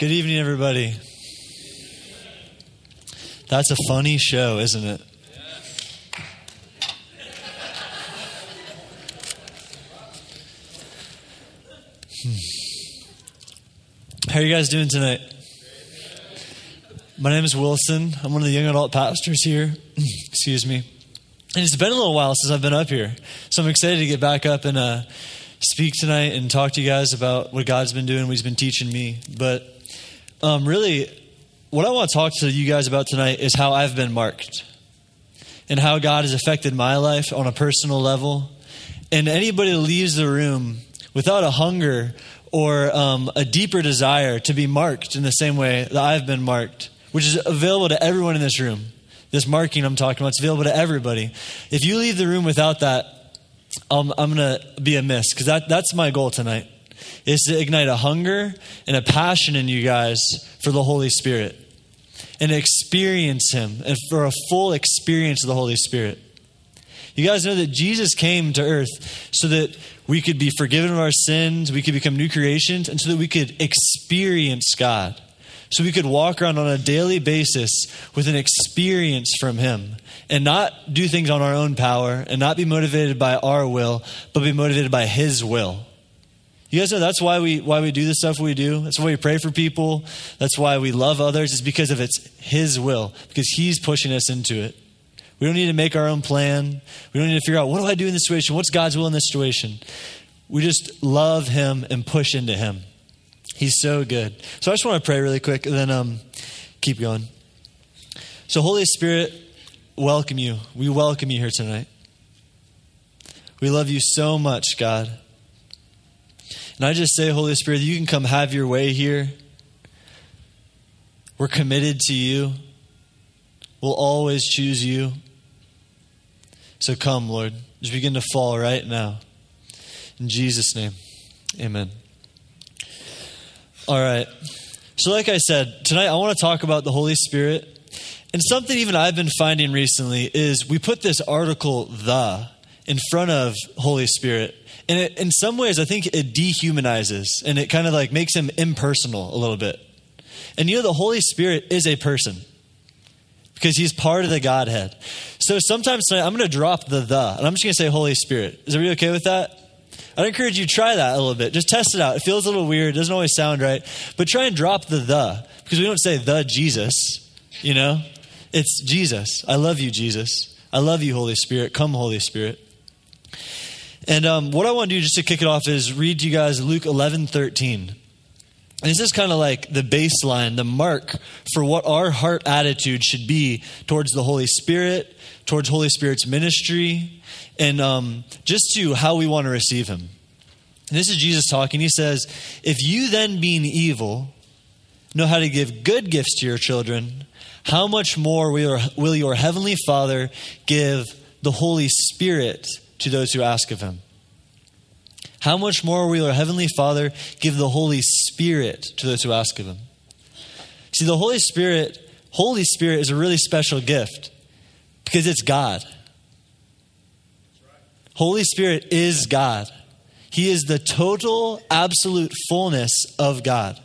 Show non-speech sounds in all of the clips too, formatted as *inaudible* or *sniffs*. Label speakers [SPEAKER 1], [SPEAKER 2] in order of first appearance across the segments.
[SPEAKER 1] Good evening, everybody. That's a funny show, isn't it? Hmm. How are you guys doing tonight? My name is Wilson. I'm one of the young adult pastors here. *clears throat* Excuse me. And it's been a little while since I've been up here. So I'm excited to get back up and uh, speak tonight and talk to you guys about what God's been doing, what He's been teaching me. But um, really, what I want to talk to you guys about tonight is how I've been marked and how God has affected my life on a personal level. And anybody that leaves the room without a hunger or um, a deeper desire to be marked in the same way that I've been marked, which is available to everyone in this room. This marking I'm talking about, it's available to everybody. If you leave the room without that, I'm, I'm going to be amiss because that, that's my goal tonight is to ignite a hunger and a passion in you guys for the Holy Spirit and experience Him and for a full experience of the Holy Spirit. You guys know that Jesus came to earth so that we could be forgiven of our sins, we could become new creations, and so that we could experience God. So we could walk around on a daily basis with an experience from Him and not do things on our own power and not be motivated by our will, but be motivated by His will. You guys know that's why we why we do the stuff we do. That's why we pray for people. That's why we love others. It's because of it's His will, because He's pushing us into it. We don't need to make our own plan. We don't need to figure out what do I do in this situation? What's God's will in this situation? We just love Him and push into Him. He's so good. So I just want to pray really quick and then um, keep going. So, Holy Spirit, welcome you. We welcome you here tonight. We love you so much, God. And I just say, Holy Spirit, you can come have your way here. We're committed to you. We'll always choose you. So come, Lord. Just begin to fall right now. In Jesus' name, amen. All right. So, like I said, tonight I want to talk about the Holy Spirit. And something even I've been finding recently is we put this article, the, in front of Holy Spirit. And it, in some ways, I think it dehumanizes and it kind of like makes him impersonal a little bit. And you know, the Holy Spirit is a person because he's part of the Godhead. So sometimes tonight, I'm going to drop the the, and I'm just going to say Holy Spirit. Is everybody okay with that? I'd encourage you to try that a little bit. Just test it out. It feels a little weird, it doesn't always sound right, but try and drop the the because we don't say the Jesus, you know? It's Jesus. I love you, Jesus. I love you, Holy Spirit. Come, Holy Spirit. And um, what I want to do just to kick it off is read to you guys Luke 11 13. And this is kind of like the baseline, the mark for what our heart attitude should be towards the Holy Spirit, towards Holy Spirit's ministry, and um, just to how we want to receive Him. And this is Jesus talking. He says, If you then, being evil, know how to give good gifts to your children, how much more will your heavenly Father give the Holy Spirit to those who ask of him. How much more will our Heavenly Father give the Holy Spirit to those who ask of him? See, the Holy Spirit, Holy Spirit is a really special gift because it's God. Holy Spirit is God. He is the total, absolute fullness of God.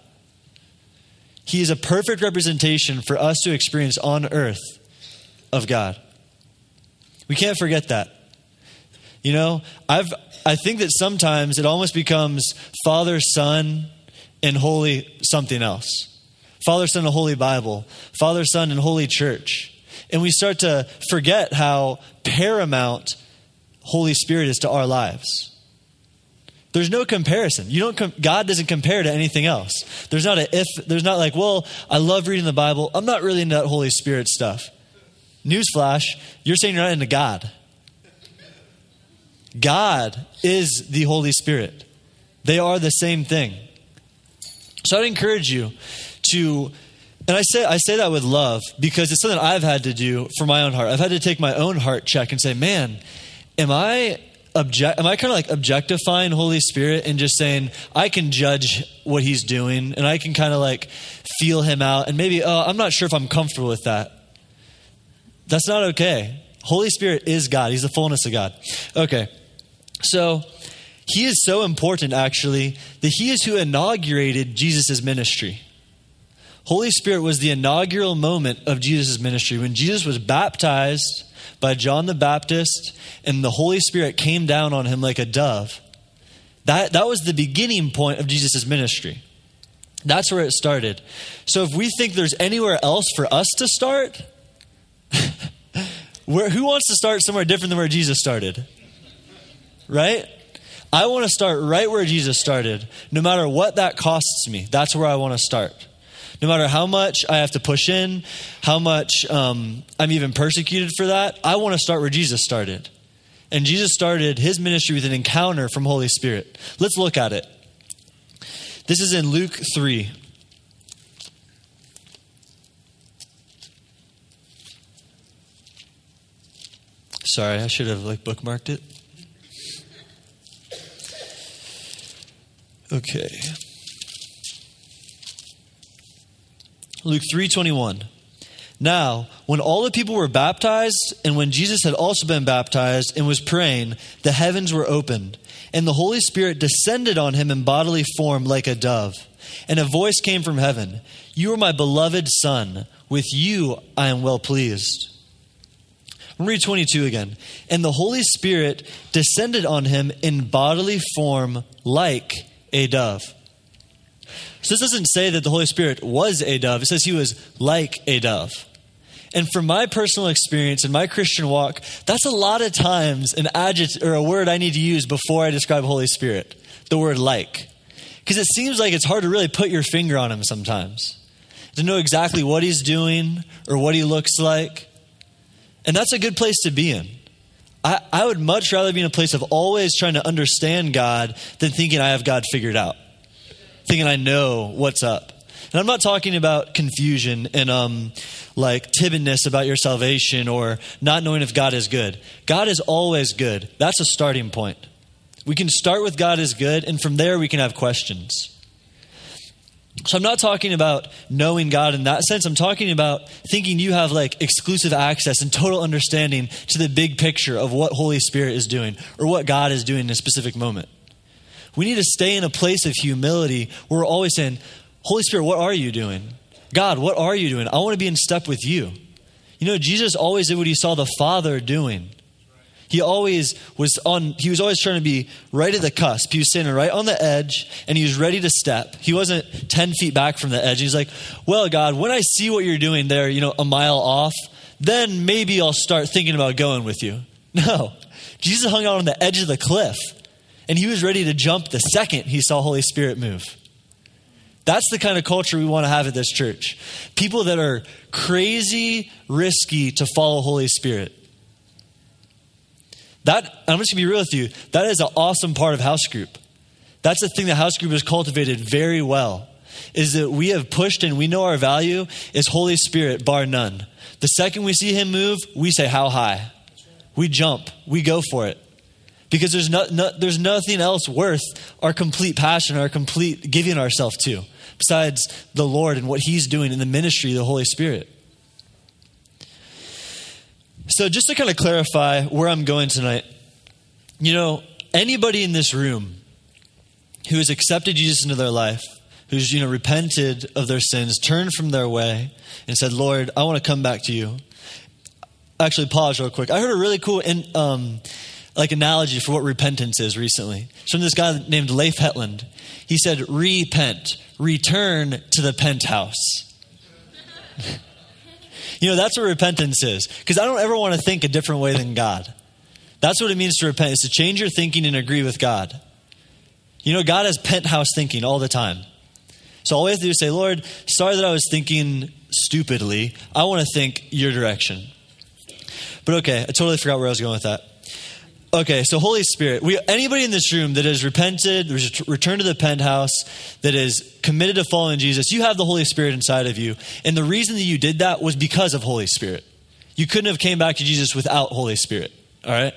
[SPEAKER 1] He is a perfect representation for us to experience on earth of God. We can't forget that. You know, I've I think that sometimes it almost becomes Father, Son, and Holy something else. Father, Son, and Holy Bible. Father, Son, and Holy Church. And we start to forget how paramount Holy Spirit is to our lives. There's no comparison. You don't com- God doesn't compare to anything else. There's not a if there's not like, well, I love reading the Bible. I'm not really into that Holy Spirit stuff. Newsflash, you're saying you're not into God. God is the Holy Spirit. They are the same thing. So I'd encourage you to, and I say, I say that with love because it's something I've had to do for my own heart. I've had to take my own heart check and say, man, am I object am I kind of like objectifying Holy Spirit and just saying I can judge what he's doing and I can kind of like feel him out and maybe oh I'm not sure if I'm comfortable with that. That's not okay. Holy Spirit is God. He's the fullness of God. Okay. So he is so important, actually, that he is who inaugurated Jesus' ministry. Holy Spirit was the inaugural moment of Jesus' ministry. When Jesus was baptized by John the Baptist and the Holy Spirit came down on him like a dove, that, that was the beginning point of Jesus' ministry. That's where it started. So if we think there's anywhere else for us to start, *laughs* where, who wants to start somewhere different than where Jesus started? Right? I want to start right where Jesus started, no matter what that costs me. That's where I want to start. No matter how much I have to push in, how much um, I'm even persecuted for that, I want to start where Jesus started. And Jesus started his ministry with an encounter from Holy Spirit. Let's look at it. This is in Luke 3. Sorry, I should have like bookmarked it. Okay. Luke 3:21. Now, when all the people were baptized and when Jesus had also been baptized and was praying, the heavens were opened, and the Holy Spirit descended on him in bodily form like a dove. And a voice came from heaven, "You are my beloved son; with you I am well pleased." Read 22 again. And the Holy Spirit descended on him in bodily form like a dove. So this doesn't say that the Holy Spirit was a dove, it says he was like a dove. And from my personal experience in my Christian walk, that's a lot of times an adjective or a word I need to use before I describe Holy Spirit. The word like. Because it seems like it's hard to really put your finger on him sometimes. To know exactly what he's doing or what he looks like. And that's a good place to be in. I, I would much rather be in a place of always trying to understand God than thinking I have God figured out, thinking I know what's up. And I'm not talking about confusion and um, like timidness about your salvation or not knowing if God is good. God is always good. That's a starting point. We can start with God is good, and from there we can have questions. So I'm not talking about knowing God in that sense. I'm talking about thinking you have like exclusive access and total understanding to the big picture of what Holy Spirit is doing or what God is doing in a specific moment. We need to stay in a place of humility where we're always saying, Holy Spirit, what are you doing? God, what are you doing? I want to be in step with you. You know, Jesus always did what he saw the Father doing. He always was on, he was always trying to be right at the cusp. He was standing right on the edge and he was ready to step. He wasn't 10 feet back from the edge. He's like, well, God, when I see what you're doing there, you know, a mile off, then maybe I'll start thinking about going with you. *laughs* No. Jesus hung out on the edge of the cliff and he was ready to jump the second he saw Holy Spirit move. That's the kind of culture we want to have at this church. People that are crazy risky to follow Holy Spirit. That, I'm just to be real with you, that is an awesome part of house group. That's the thing that house group has cultivated very well. Is that we have pushed and we know our value is Holy Spirit, bar none. The second we see Him move, we say, How high? We jump, we go for it. Because there's, no, no, there's nothing else worth our complete passion, our complete giving ourselves to, besides the Lord and what He's doing in the ministry of the Holy Spirit. So, just to kind of clarify where I'm going tonight, you know, anybody in this room who has accepted Jesus into their life, who's, you know, repented of their sins, turned from their way, and said, Lord, I want to come back to you. Actually, pause real quick. I heard a really cool in, um, like analogy for what repentance is recently. It's from this guy named Leif Hetland. He said, repent, return to the penthouse. *laughs* You know, that's what repentance is. Because I don't ever want to think a different way than God. That's what it means to repent, is to change your thinking and agree with God. You know, God has penthouse thinking all the time. So all we have to do is say, Lord, sorry that I was thinking stupidly. I want to think your direction. But okay, I totally forgot where I was going with that. Okay, so Holy Spirit. We, anybody in this room that has repented, returned to the penthouse, that is committed to following Jesus, you have the Holy Spirit inside of you. And the reason that you did that was because of Holy Spirit. You couldn't have came back to Jesus without Holy Spirit. All right?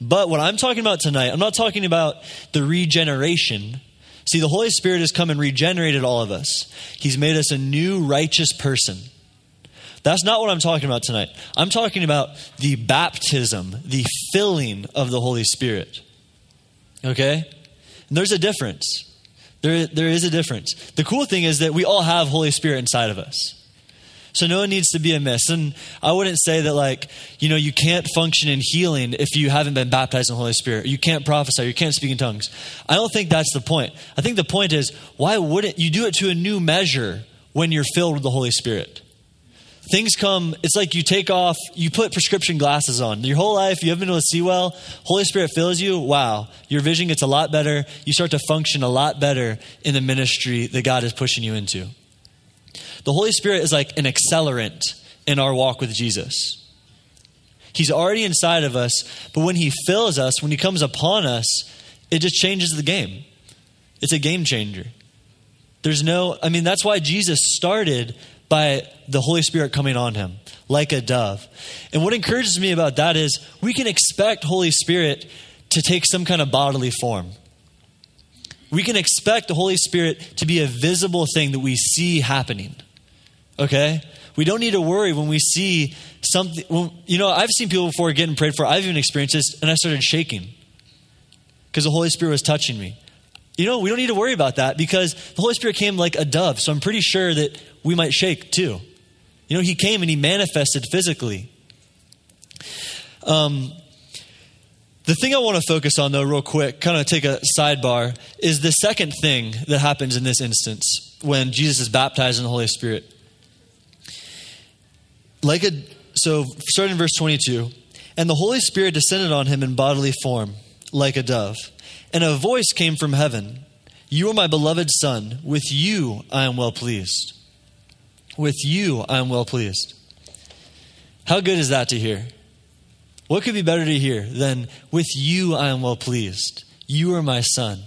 [SPEAKER 1] But what I'm talking about tonight, I'm not talking about the regeneration. See, the Holy Spirit has come and regenerated all of us. He's made us a new righteous person. That's not what I'm talking about tonight. I'm talking about the baptism, the filling of the Holy Spirit. Okay? And there's a difference. There, there is a difference. The cool thing is that we all have Holy Spirit inside of us. So no one needs to be amiss. And I wouldn't say that like, you know, you can't function in healing if you haven't been baptized in the Holy Spirit. You can't prophesy, you can't speak in tongues. I don't think that's the point. I think the point is why wouldn't you do it to a new measure when you're filled with the Holy Spirit? Things come, it's like you take off, you put prescription glasses on. Your whole life, you haven't been able to see well. Holy Spirit fills you. Wow. Your vision gets a lot better. You start to function a lot better in the ministry that God is pushing you into. The Holy Spirit is like an accelerant in our walk with Jesus. He's already inside of us, but when He fills us, when He comes upon us, it just changes the game. It's a game changer. There's no, I mean, that's why Jesus started by the Holy Spirit coming on him like a dove. And what encourages me about that is we can expect Holy Spirit to take some kind of bodily form. We can expect the Holy Spirit to be a visible thing that we see happening. Okay? We don't need to worry when we see something. When, you know, I've seen people before getting prayed for. I've even experienced this, and I started shaking because the Holy Spirit was touching me. You know, we don't need to worry about that because the Holy Spirit came like a dove. So I'm pretty sure that we might shake too. You know, He came and He manifested physically. Um, the thing I want to focus on, though, real quick, kind of take a sidebar, is the second thing that happens in this instance when Jesus is baptized in the Holy Spirit like a so starting in verse 22 and the holy spirit descended on him in bodily form like a dove and a voice came from heaven you are my beloved son with you i am well pleased with you i am well pleased. How good is that to hear? What could be better to hear than with you i am well pleased. You are my son.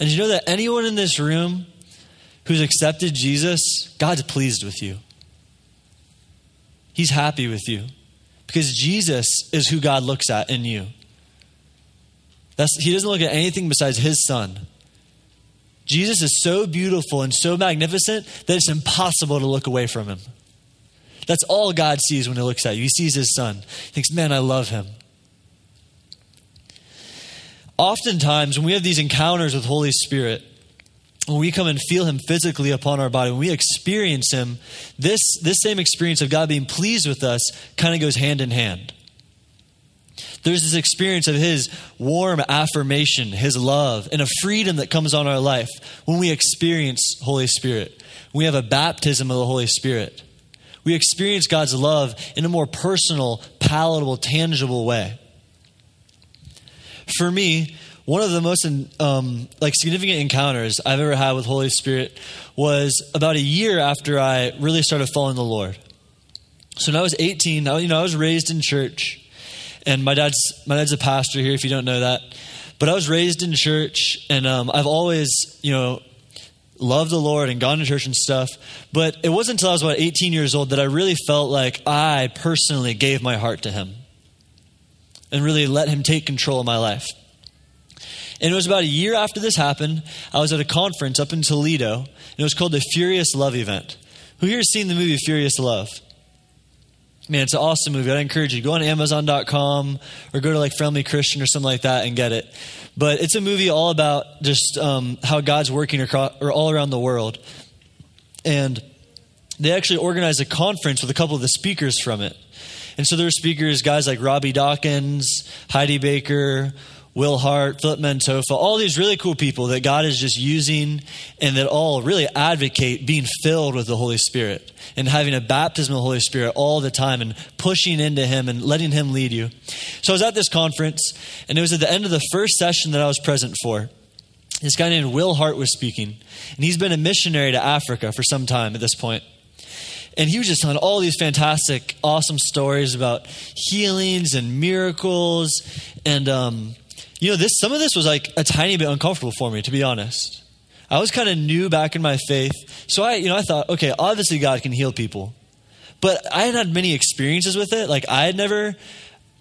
[SPEAKER 1] And you know that anyone in this room who's accepted jesus god's pleased with you? He's happy with you. Because Jesus is who God looks at in you. That's, he doesn't look at anything besides his son. Jesus is so beautiful and so magnificent that it's impossible to look away from him. That's all God sees when he looks at you. He sees his son. He thinks, man, I love him. Oftentimes, when we have these encounters with Holy Spirit, when we come and feel him physically upon our body, when we experience him, this, this same experience of God being pleased with us kind of goes hand in hand. There's this experience of his warm affirmation, his love, and a freedom that comes on our life when we experience Holy Spirit. We have a baptism of the Holy Spirit. We experience God's love in a more personal, palatable, tangible way. For me, one of the most um, like significant encounters I've ever had with Holy Spirit was about a year after I really started following the Lord. So when I was 18, I, you know, I was raised in church, and my dad's my dad's a pastor here. If you don't know that, but I was raised in church, and um, I've always, you know, loved the Lord and gone to church and stuff. But it wasn't until I was about 18 years old that I really felt like I personally gave my heart to Him and really let Him take control of my life. And it was about a year after this happened. I was at a conference up in Toledo, and it was called the Furious Love event. Who here has seen the movie Furious Love? Man, it's an awesome movie. I encourage you go on Amazon.com or go to like Friendly Christian or something like that and get it. But it's a movie all about just um, how God's working across, or all around the world. And they actually organized a conference with a couple of the speakers from it. And so there were speakers, guys like Robby Dawkins, Heidi Baker, Will Hart, Philip Mantofa, all these really cool people that God is just using and that all really advocate being filled with the Holy Spirit and having a baptism of the Holy Spirit all the time and pushing into Him and letting Him lead you. So I was at this conference, and it was at the end of the first session that I was present for. This guy named Will Hart was speaking, and he's been a missionary to Africa for some time at this point. And he was just telling all these fantastic, awesome stories about healings and miracles and um, you know, this some of this was like a tiny bit uncomfortable for me, to be honest. I was kind of new back in my faith, so I, you know, I thought, okay, obviously God can heal people, but I had had many experiences with it. Like I had never,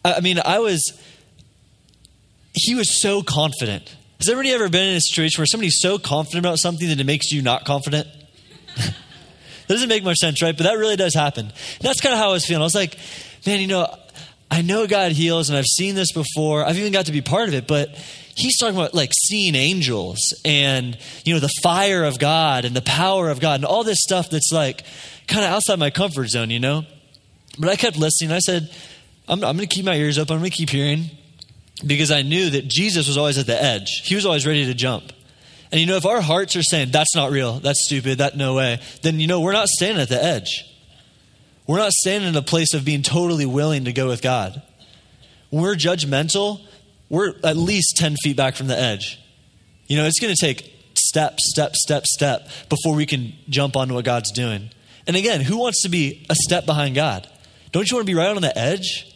[SPEAKER 1] I mean, I was. He was so confident. Has anybody ever been in a situation where somebody's so confident about something that it makes you not confident? *laughs* that doesn't make much sense, right? But that really does happen. And that's kind of how I was feeling. I was like, man, you know, I know God heals and I've seen this before. I've even got to be part of it, but he's talking about like seeing angels and you know the fire of God and the power of God and all this stuff that's like kind of outside my comfort zone, you know. But I kept listening. I said, I'm, I'm going to keep my ears open. I'm going to keep hearing because I knew that Jesus was always at the edge. He was always ready to jump. And you know, if our hearts are saying, that's not real, that's stupid, that no way, then you know, we're not standing at the edge. We're not standing in a place of being totally willing to go with God. When we're judgmental, we're at least 10 feet back from the edge. You know, it's going to take step, step, step, step before we can jump onto what God's doing. And again, who wants to be a step behind God? Don't you want to be right on the edge?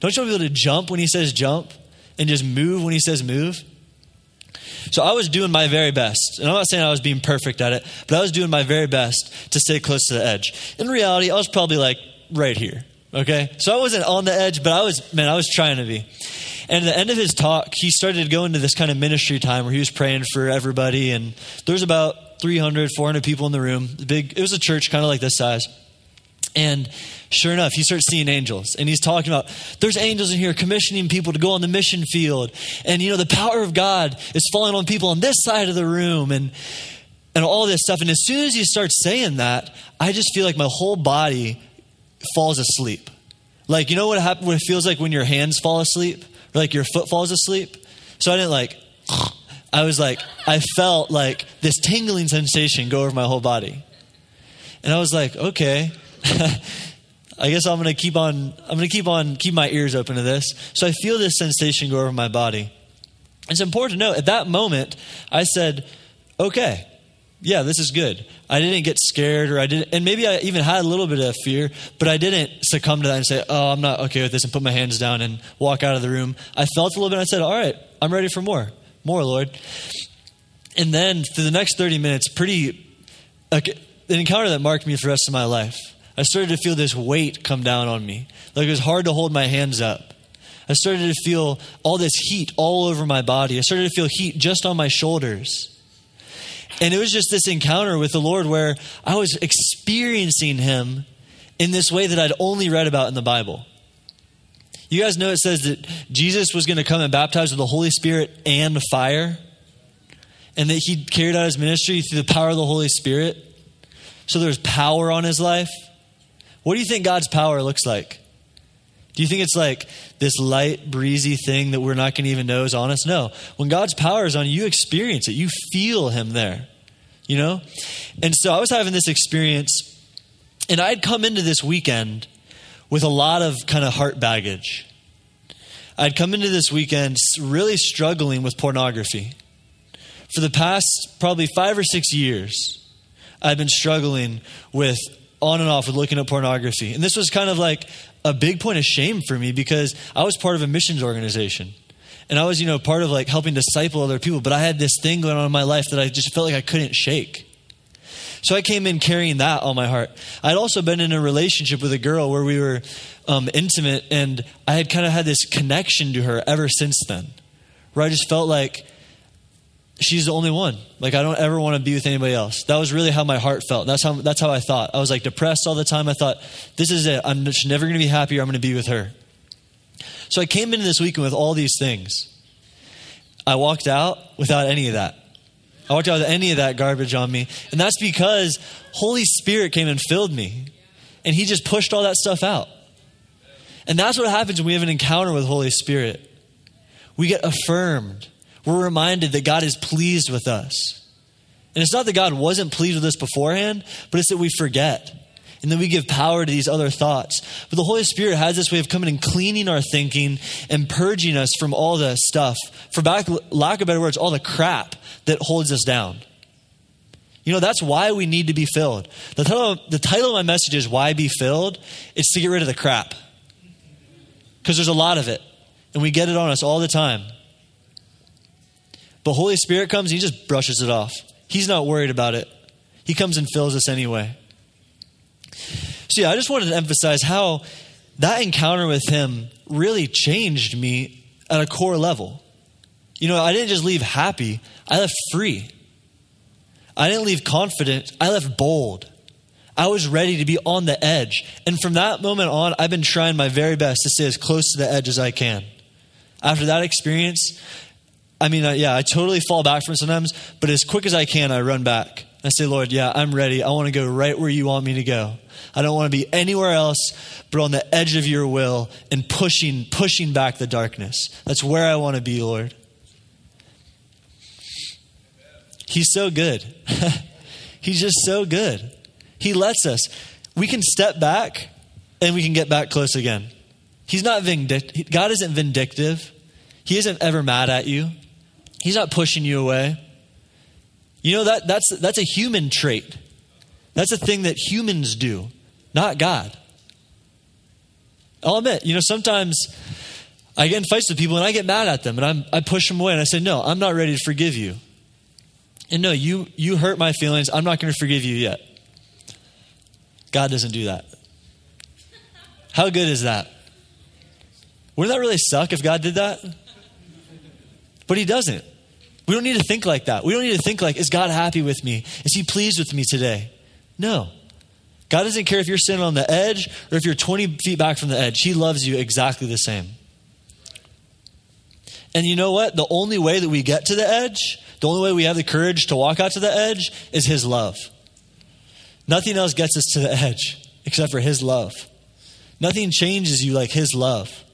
[SPEAKER 1] Don't you want to be able to jump when He says jump and just move when He says move? So I was doing my very best. And I'm not saying I was being perfect at it, but I was doing my very best to stay close to the edge. In reality, I was probably like right here. Okay? So I wasn't on the edge, but I was, man, I was trying to be. And at the end of his talk, he started going to this kind of ministry time where he was praying for everybody. And there was about 300, 400 people in the room. Big, it was a church kind of like this size. And sure enough, he starts seeing angels. And he's talking about there's angels in here commissioning people to go on the mission field. And, you know, the power of God is falling on people on this side of the room and, and all this stuff. And as soon as he starts saying that, I just feel like my whole body falls asleep. Like, you know what, happens, what it feels like when your hands fall asleep? Or like your foot falls asleep? So I didn't like, *sniffs* I was like, I felt like this tingling sensation go over my whole body. And I was like, okay. *laughs* I guess I'm going to keep on I'm going to keep on keep my ears open to this. So I feel this sensation go over my body. It's important to know at that moment I said, "Okay. Yeah, this is good." I didn't get scared or I didn't and maybe I even had a little bit of fear, but I didn't succumb to that and say, "Oh, I'm not okay with this" and put my hands down and walk out of the room. I felt a little bit and I said, "All right, I'm ready for more. More, Lord." And then for the next 30 minutes, pretty an encounter that marked me for the rest of my life. I started to feel this weight come down on me. Like it was hard to hold my hands up. I started to feel all this heat all over my body. I started to feel heat just on my shoulders. And it was just this encounter with the Lord where I was experiencing Him in this way that I'd only read about in the Bible. You guys know it says that Jesus was going to come and baptize with the Holy Spirit and fire, and that He carried out His ministry through the power of the Holy Spirit. So there's power on His life. What do you think God's power looks like? Do you think it's like this light, breezy thing that we're not going to even know is on us? No. When God's power is on you, you experience it. You feel Him there, you know? And so I was having this experience, and I'd come into this weekend with a lot of kind of heart baggage. I'd come into this weekend really struggling with pornography. For the past probably five or six years, I've been struggling with on and off with looking at pornography. And this was kind of like a big point of shame for me because I was part of a missions organization. And I was, you know, part of like helping disciple other people, but I had this thing going on in my life that I just felt like I couldn't shake. So I came in carrying that on my heart. I'd also been in a relationship with a girl where we were um, intimate, and I had kind of had this connection to her ever since then, where I just felt like she's the only one. Like I don't ever want to be with anybody else. That was really how my heart felt. That's how that's how I thought. I was like depressed all the time. I thought this is it. I'm just never going to be happier. I'm going to be with her. So I came into this weekend with all these things. I walked out without any of that. I walked out with any of that garbage on me, and that's because Holy Spirit came and filled me, and He just pushed all that stuff out. And that's what happens when we have an encounter with Holy Spirit. We get affirmed we're reminded that God is pleased with us. And it's not that God wasn't pleased with us beforehand, but it's that we forget. And then we give power to these other thoughts. But the Holy Spirit has this way of coming and cleaning our thinking and purging us from all the stuff. For back, lack of better words, all the crap that holds us down. You know, that's why we need to be filled. The title, the title of my message is Why Be Filled? It's to get rid of the crap. Because there's a lot of it. And we get it on us all the time. But Holy Spirit comes and he just brushes it off. He's not worried about it. He comes and fills us anyway. So, yeah, I just wanted to emphasize how that encounter with him really changed me at a core level. You know, I didn't just leave happy, I left free. I didn't leave confident, I left bold. I was ready to be on the edge. And from that moment on, I've been trying my very best to stay as close to the edge as I can. After that experience, I mean, yeah, I totally fall back from sometimes, but as quick as I can, I run back. I say, Lord, yeah, I'm ready. I want to go right where you want me to go. I don't want to be anywhere else but on the edge of your will and pushing, pushing back the darkness. That's where I want to be, Lord. He's so good. *laughs* He's just so good. He lets us. We can step back and we can get back close again. He's not vindictive. God isn't vindictive. He isn't ever mad at you. He's not pushing you away. You know that that's that's a human trait. That's a thing that humans do, not God. I'll admit, you know, sometimes I get in fights with people and I get mad at them and I'm, I push them away and I say, No, I'm not ready to forgive you. And no, you you hurt my feelings. I'm not going to forgive you yet. God doesn't do that. How good is that? Wouldn't that really suck if God did that? But He doesn't. We don't need to think like that. We don't need to think like, is God happy with me? Is He pleased with me today? No. God doesn't care if you're sitting on the edge or if you're 20 feet back from the edge. He loves you exactly the same. And you know what? The only way that we get to the edge, the only way we have the courage to walk out to the edge is His love. Nothing else gets us to the edge except for His love. Nothing changes you like His love.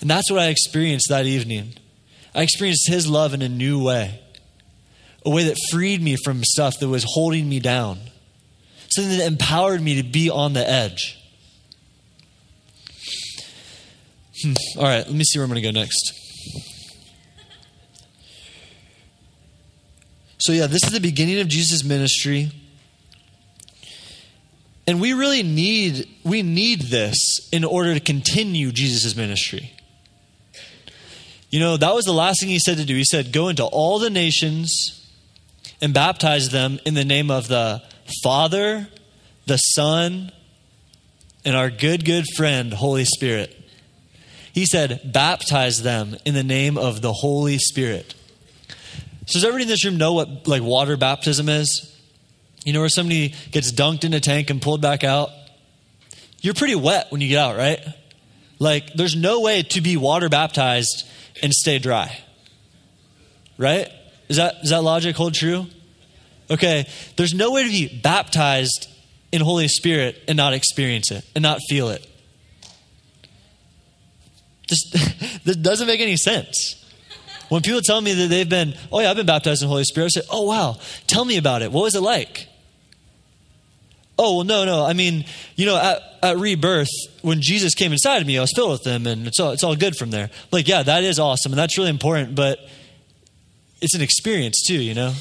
[SPEAKER 1] And that's what I experienced that evening. I experienced His love in a new way, a way that freed me from stuff that was holding me down, something that empowered me to be on the edge. Hmm. All right, let me see where I'm going to go next. So, yeah, this is the beginning of Jesus' ministry. And we really need we need this in order to continue Jesus' ministry. You know, that was the last thing he said to do. He said, Go into all the nations and baptize them in the name of the Father, the Son, and our good, good friend, Holy Spirit. He said, Baptize them in the name of the Holy Spirit. So, does everybody in this room know what like water baptism is? You know, where somebody gets dunked in a tank and pulled back out? You're pretty wet when you get out, right? Like, there's no way to be water baptized and stay dry. Right? Is that, does that logic hold true? Okay, there's no way to be baptized in Holy Spirit and not experience it and not feel it. Just, *laughs* this doesn't make any sense. When people tell me that they've been, oh yeah, I've been baptized in Holy Spirit, I say, oh wow, tell me about it. What was it like? Oh, well, no, no. I mean, you know, at, at rebirth, when Jesus came inside of me, I was filled with him, and it's all, it's all good from there. Like, yeah, that is awesome, and that's really important, but it's an experience too, you know?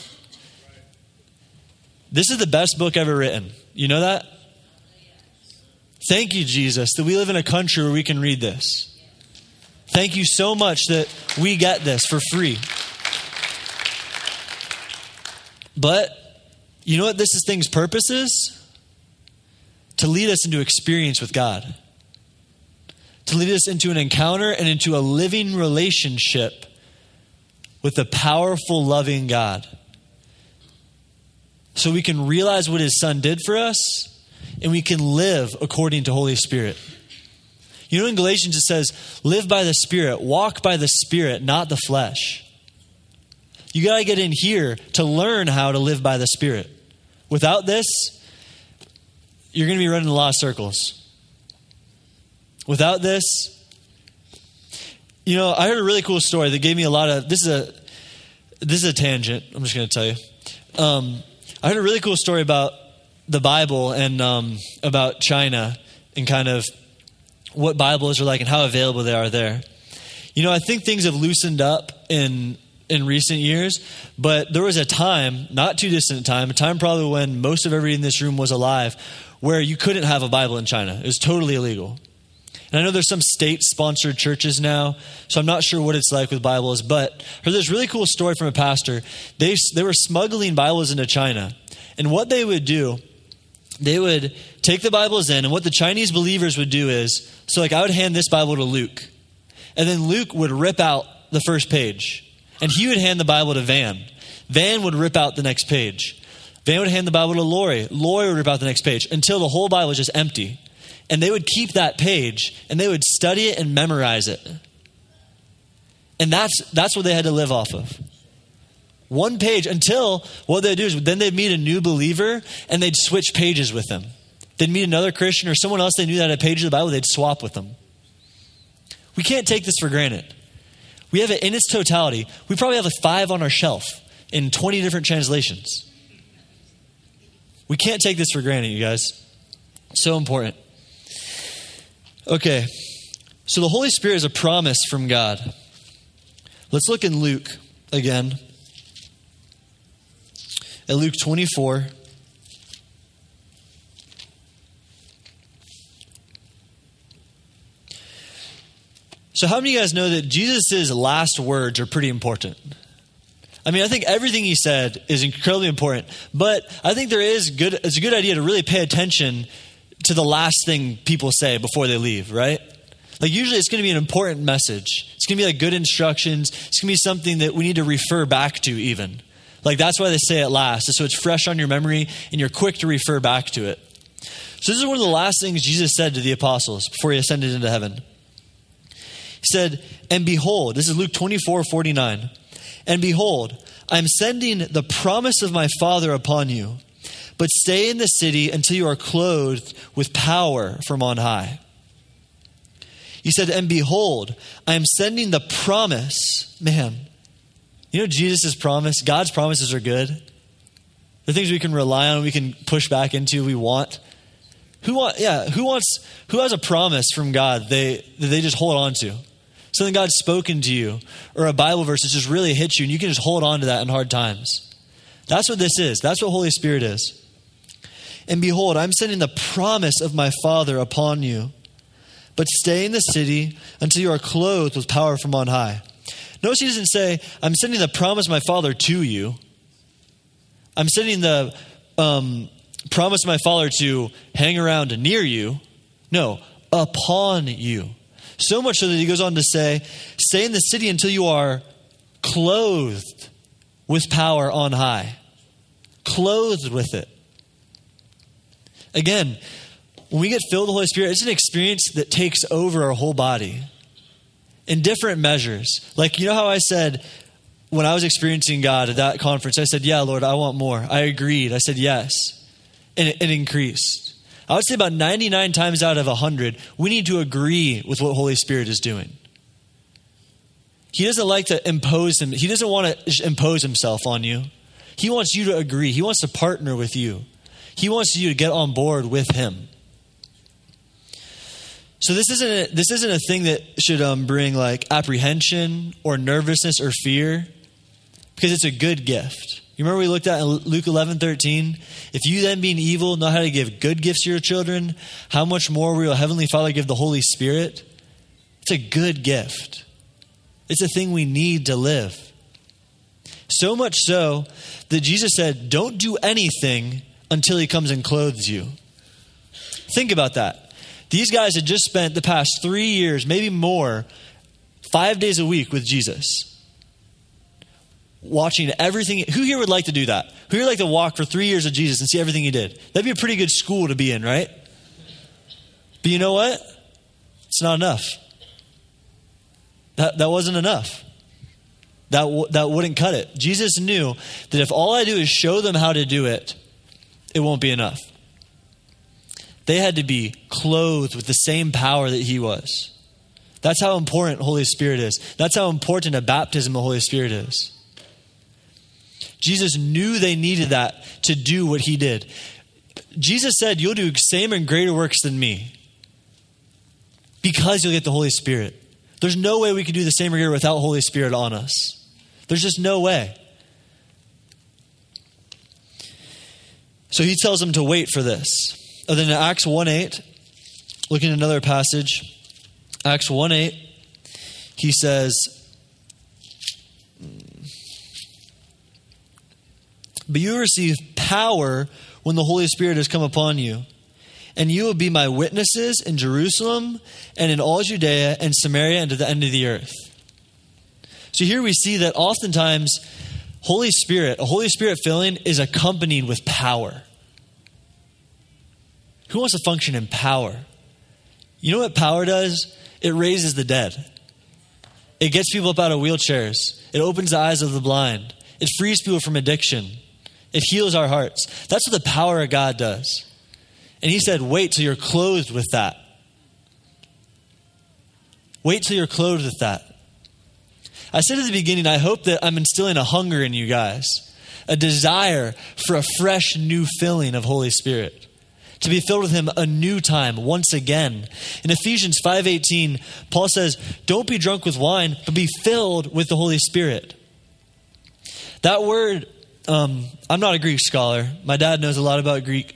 [SPEAKER 1] This is the best book ever written. You know that? Thank you, Jesus, that we live in a country where we can read this. Thank you so much that we get this for free. But you know what this is thing's purpose is? To lead us into experience with God, to lead us into an encounter and into a living relationship with the powerful, loving God. So we can realize what His Son did for us and we can live according to Holy Spirit. You know, in Galatians it says, live by the Spirit, walk by the Spirit, not the flesh. You got to get in here to learn how to live by the Spirit. Without this, you're going to be running a lot of circles. Without this, you know, I heard a really cool story that gave me a lot of. This is a this is a tangent. I'm just going to tell you. Um, I heard a really cool story about the Bible and um, about China and kind of what Bibles are like and how available they are there. You know, I think things have loosened up in in recent years, but there was a time, not too distant time, a time probably when most of everybody in this room was alive, where you couldn't have a Bible in China. It was totally illegal. And I know there's some state sponsored churches now, so I'm not sure what it's like with Bibles, but I heard this really cool story from a pastor. They, they were smuggling Bibles into China. And what they would do, they would take the Bibles in, and what the Chinese believers would do is so, like, I would hand this Bible to Luke, and then Luke would rip out the first page, and he would hand the Bible to Van. Van would rip out the next page. Van would hand the Bible to Lori. Lori would rip out the next page until the whole Bible was just empty. And they would keep that page and they would study it and memorize it. And that's, that's what they had to live off of. One page until what they'd do is then they'd meet a new believer and they'd switch pages with them. They'd meet another Christian or someone else they knew that had a page of the Bible, they'd swap with them. We can't take this for granted. We have it in its totality. We probably have a five on our shelf in 20 different translations. We can't take this for granted, you guys. So important. Okay, so the Holy Spirit is a promise from God. Let's look in Luke again. At Luke 24. So, how many of you guys know that Jesus' last words are pretty important? I mean, I think everything he said is incredibly important, but I think there is good. It's a good idea to really pay attention to the last thing people say before they leave, right? Like usually, it's going to be an important message. It's going to be like good instructions. It's going to be something that we need to refer back to, even. Like that's why they say it last, so it's fresh on your memory and you're quick to refer back to it. So this is one of the last things Jesus said to the apostles before he ascended into heaven. He said, And behold, this is Luke 24 49. And behold, I am sending the promise of my Father upon you, but stay in the city until you are clothed with power from on high. He said, And behold, I am sending the promise. Man, you know Jesus' promise? God's promises are good. The things we can rely on, we can push back into, we want. Who want yeah, who wants who has a promise from God they they just hold on to? Something God's spoken to you, or a Bible verse that just really hits you, and you can just hold on to that in hard times. That's what this is. That's what Holy Spirit is. And behold, I'm sending the promise of my Father upon you. But stay in the city until you are clothed with power from on high. Notice he doesn't say, I'm sending the promise of my Father to you. I'm sending the um, promise of my Father to hang around near you. No, upon you. So much so that he goes on to say, Stay in the city until you are clothed with power on high. Clothed with it. Again, when we get filled with the Holy Spirit, it's an experience that takes over our whole body in different measures. Like, you know how I said, when I was experiencing God at that conference, I said, Yeah, Lord, I want more. I agreed. I said, Yes. And it, it increased. I would say about 99 times out of 100, we need to agree with what Holy Spirit is doing. He doesn't like to impose him. He doesn't want to impose himself on you. He wants you to agree. He wants to partner with you. He wants you to get on board with him. So this isn't a, this isn't a thing that should um, bring like apprehension or nervousness or fear, because it's a good gift. You remember we looked at Luke 11, 13? If you then, being evil, know how to give good gifts to your children, how much more will your Heavenly Father give the Holy Spirit? It's a good gift. It's a thing we need to live. So much so that Jesus said, Don't do anything until He comes and clothes you. Think about that. These guys had just spent the past three years, maybe more, five days a week with Jesus watching everything. Who here would like to do that? Who here would like to walk for three years of Jesus and see everything he did? That'd be a pretty good school to be in, right? But you know what? It's not enough. That, that wasn't enough. That, w- that wouldn't cut it. Jesus knew that if all I do is show them how to do it, it won't be enough. They had to be clothed with the same power that he was. That's how important Holy Spirit is. That's how important a baptism of Holy Spirit is. Jesus knew they needed that to do what he did. Jesus said, You'll do same and greater works than me because you'll get the Holy Spirit. There's no way we can do the same or greater without Holy Spirit on us. There's just no way. So he tells them to wait for this. And then in Acts 1 8, looking at another passage, Acts 1 8, he says, But you receive power when the Holy Spirit has come upon you. And you will be my witnesses in Jerusalem and in all Judea and Samaria and to the end of the earth. So here we see that oftentimes Holy Spirit, a Holy Spirit filling is accompanied with power. Who wants to function in power? You know what power does? It raises the dead. It gets people up out of wheelchairs. It opens the eyes of the blind. It frees people from addiction. It heals our hearts. That's what the power of God does. And he said, wait till you're clothed with that. Wait till you're clothed with that. I said at the beginning, I hope that I'm instilling a hunger in you guys, a desire for a fresh new filling of Holy Spirit. To be filled with him a new time once again. In Ephesians 5:18, Paul says, "Don't be drunk with wine, but be filled with the Holy Spirit." That word, um, I'm not a Greek scholar. My dad knows a lot about Greek.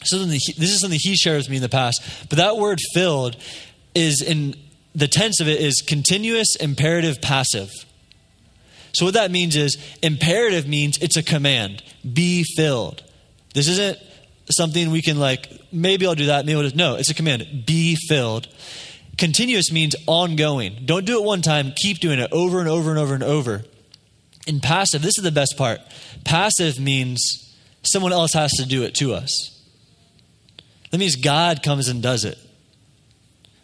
[SPEAKER 1] This is something he shared with me in the past. But that word filled is in the tense of it is continuous imperative passive. So what that means is imperative means it's a command. Be filled. This isn't something we can like, maybe I'll do that, maybe I'll just, no, it's a command. Be filled. Continuous means ongoing. Don't do it one time, keep doing it over and over and over and over. In passive, this is the best part. Passive means someone else has to do it to us. That means God comes and does it.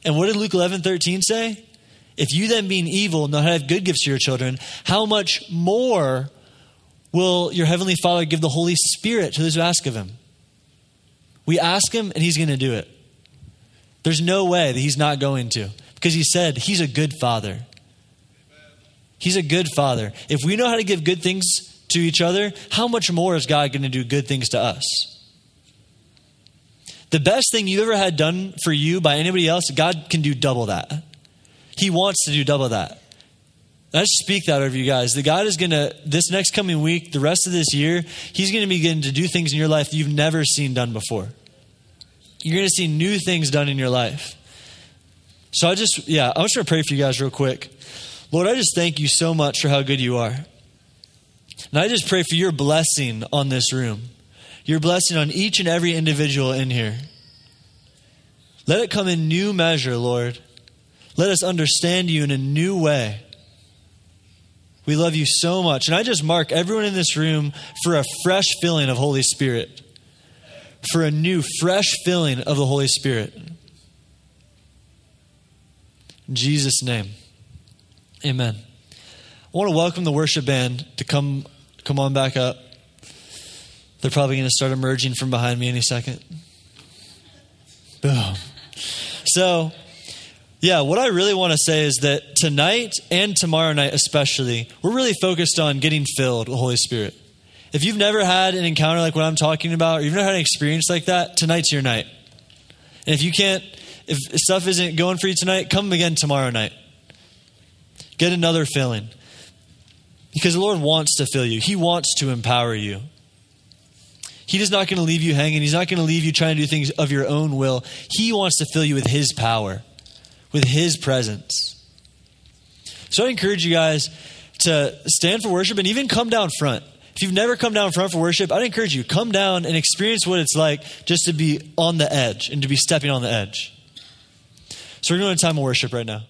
[SPEAKER 1] And what did Luke 11 13 say? If you then, being evil, know how to have good gifts to your children, how much more will your heavenly Father give the Holy Spirit to those who ask of him? We ask him, and he's going to do it. There's no way that he's not going to, because he said he's a good father. He's a good father. If we know how to give good things to each other, how much more is God going to do good things to us? The best thing you ever had done for you by anybody else, God can do double that. He wants to do double that. I just speak that over you guys. That God is going to, this next coming week, the rest of this year, He's going to begin to do things in your life that you've never seen done before. You're going to see new things done in your life. So I just, yeah, I'm just going to pray for you guys real quick. Lord, I just thank you so much for how good you are. And I just pray for your blessing on this room your blessing on each and every individual in here. Let it come in new measure, Lord. Let us understand you in a new way. We love you so much. And I just mark everyone in this room for a fresh filling of Holy Spirit, for a new, fresh filling of the Holy Spirit. In Jesus' name, amen. I want to welcome the worship band to come, come on back up. They're probably going to start emerging from behind me any second. Boom. So, yeah, what I really want to say is that tonight and tomorrow night, especially, we're really focused on getting filled with Holy Spirit. If you've never had an encounter like what I'm talking about, or you've never had an experience like that, tonight's your night. And if you can't, if stuff isn't going for you tonight, come again tomorrow night. Get another filling. Because the Lord wants to fill you, He wants to empower you. He is not going to leave you hanging. He's not going to leave you trying to do things of your own will. He wants to fill you with His power, with His presence. So I encourage you guys to stand for worship and even come down front. If you've never come down front for worship, I'd encourage you come down and experience what it's like just to be on the edge and to be stepping on the edge. So we're going to time of worship right now.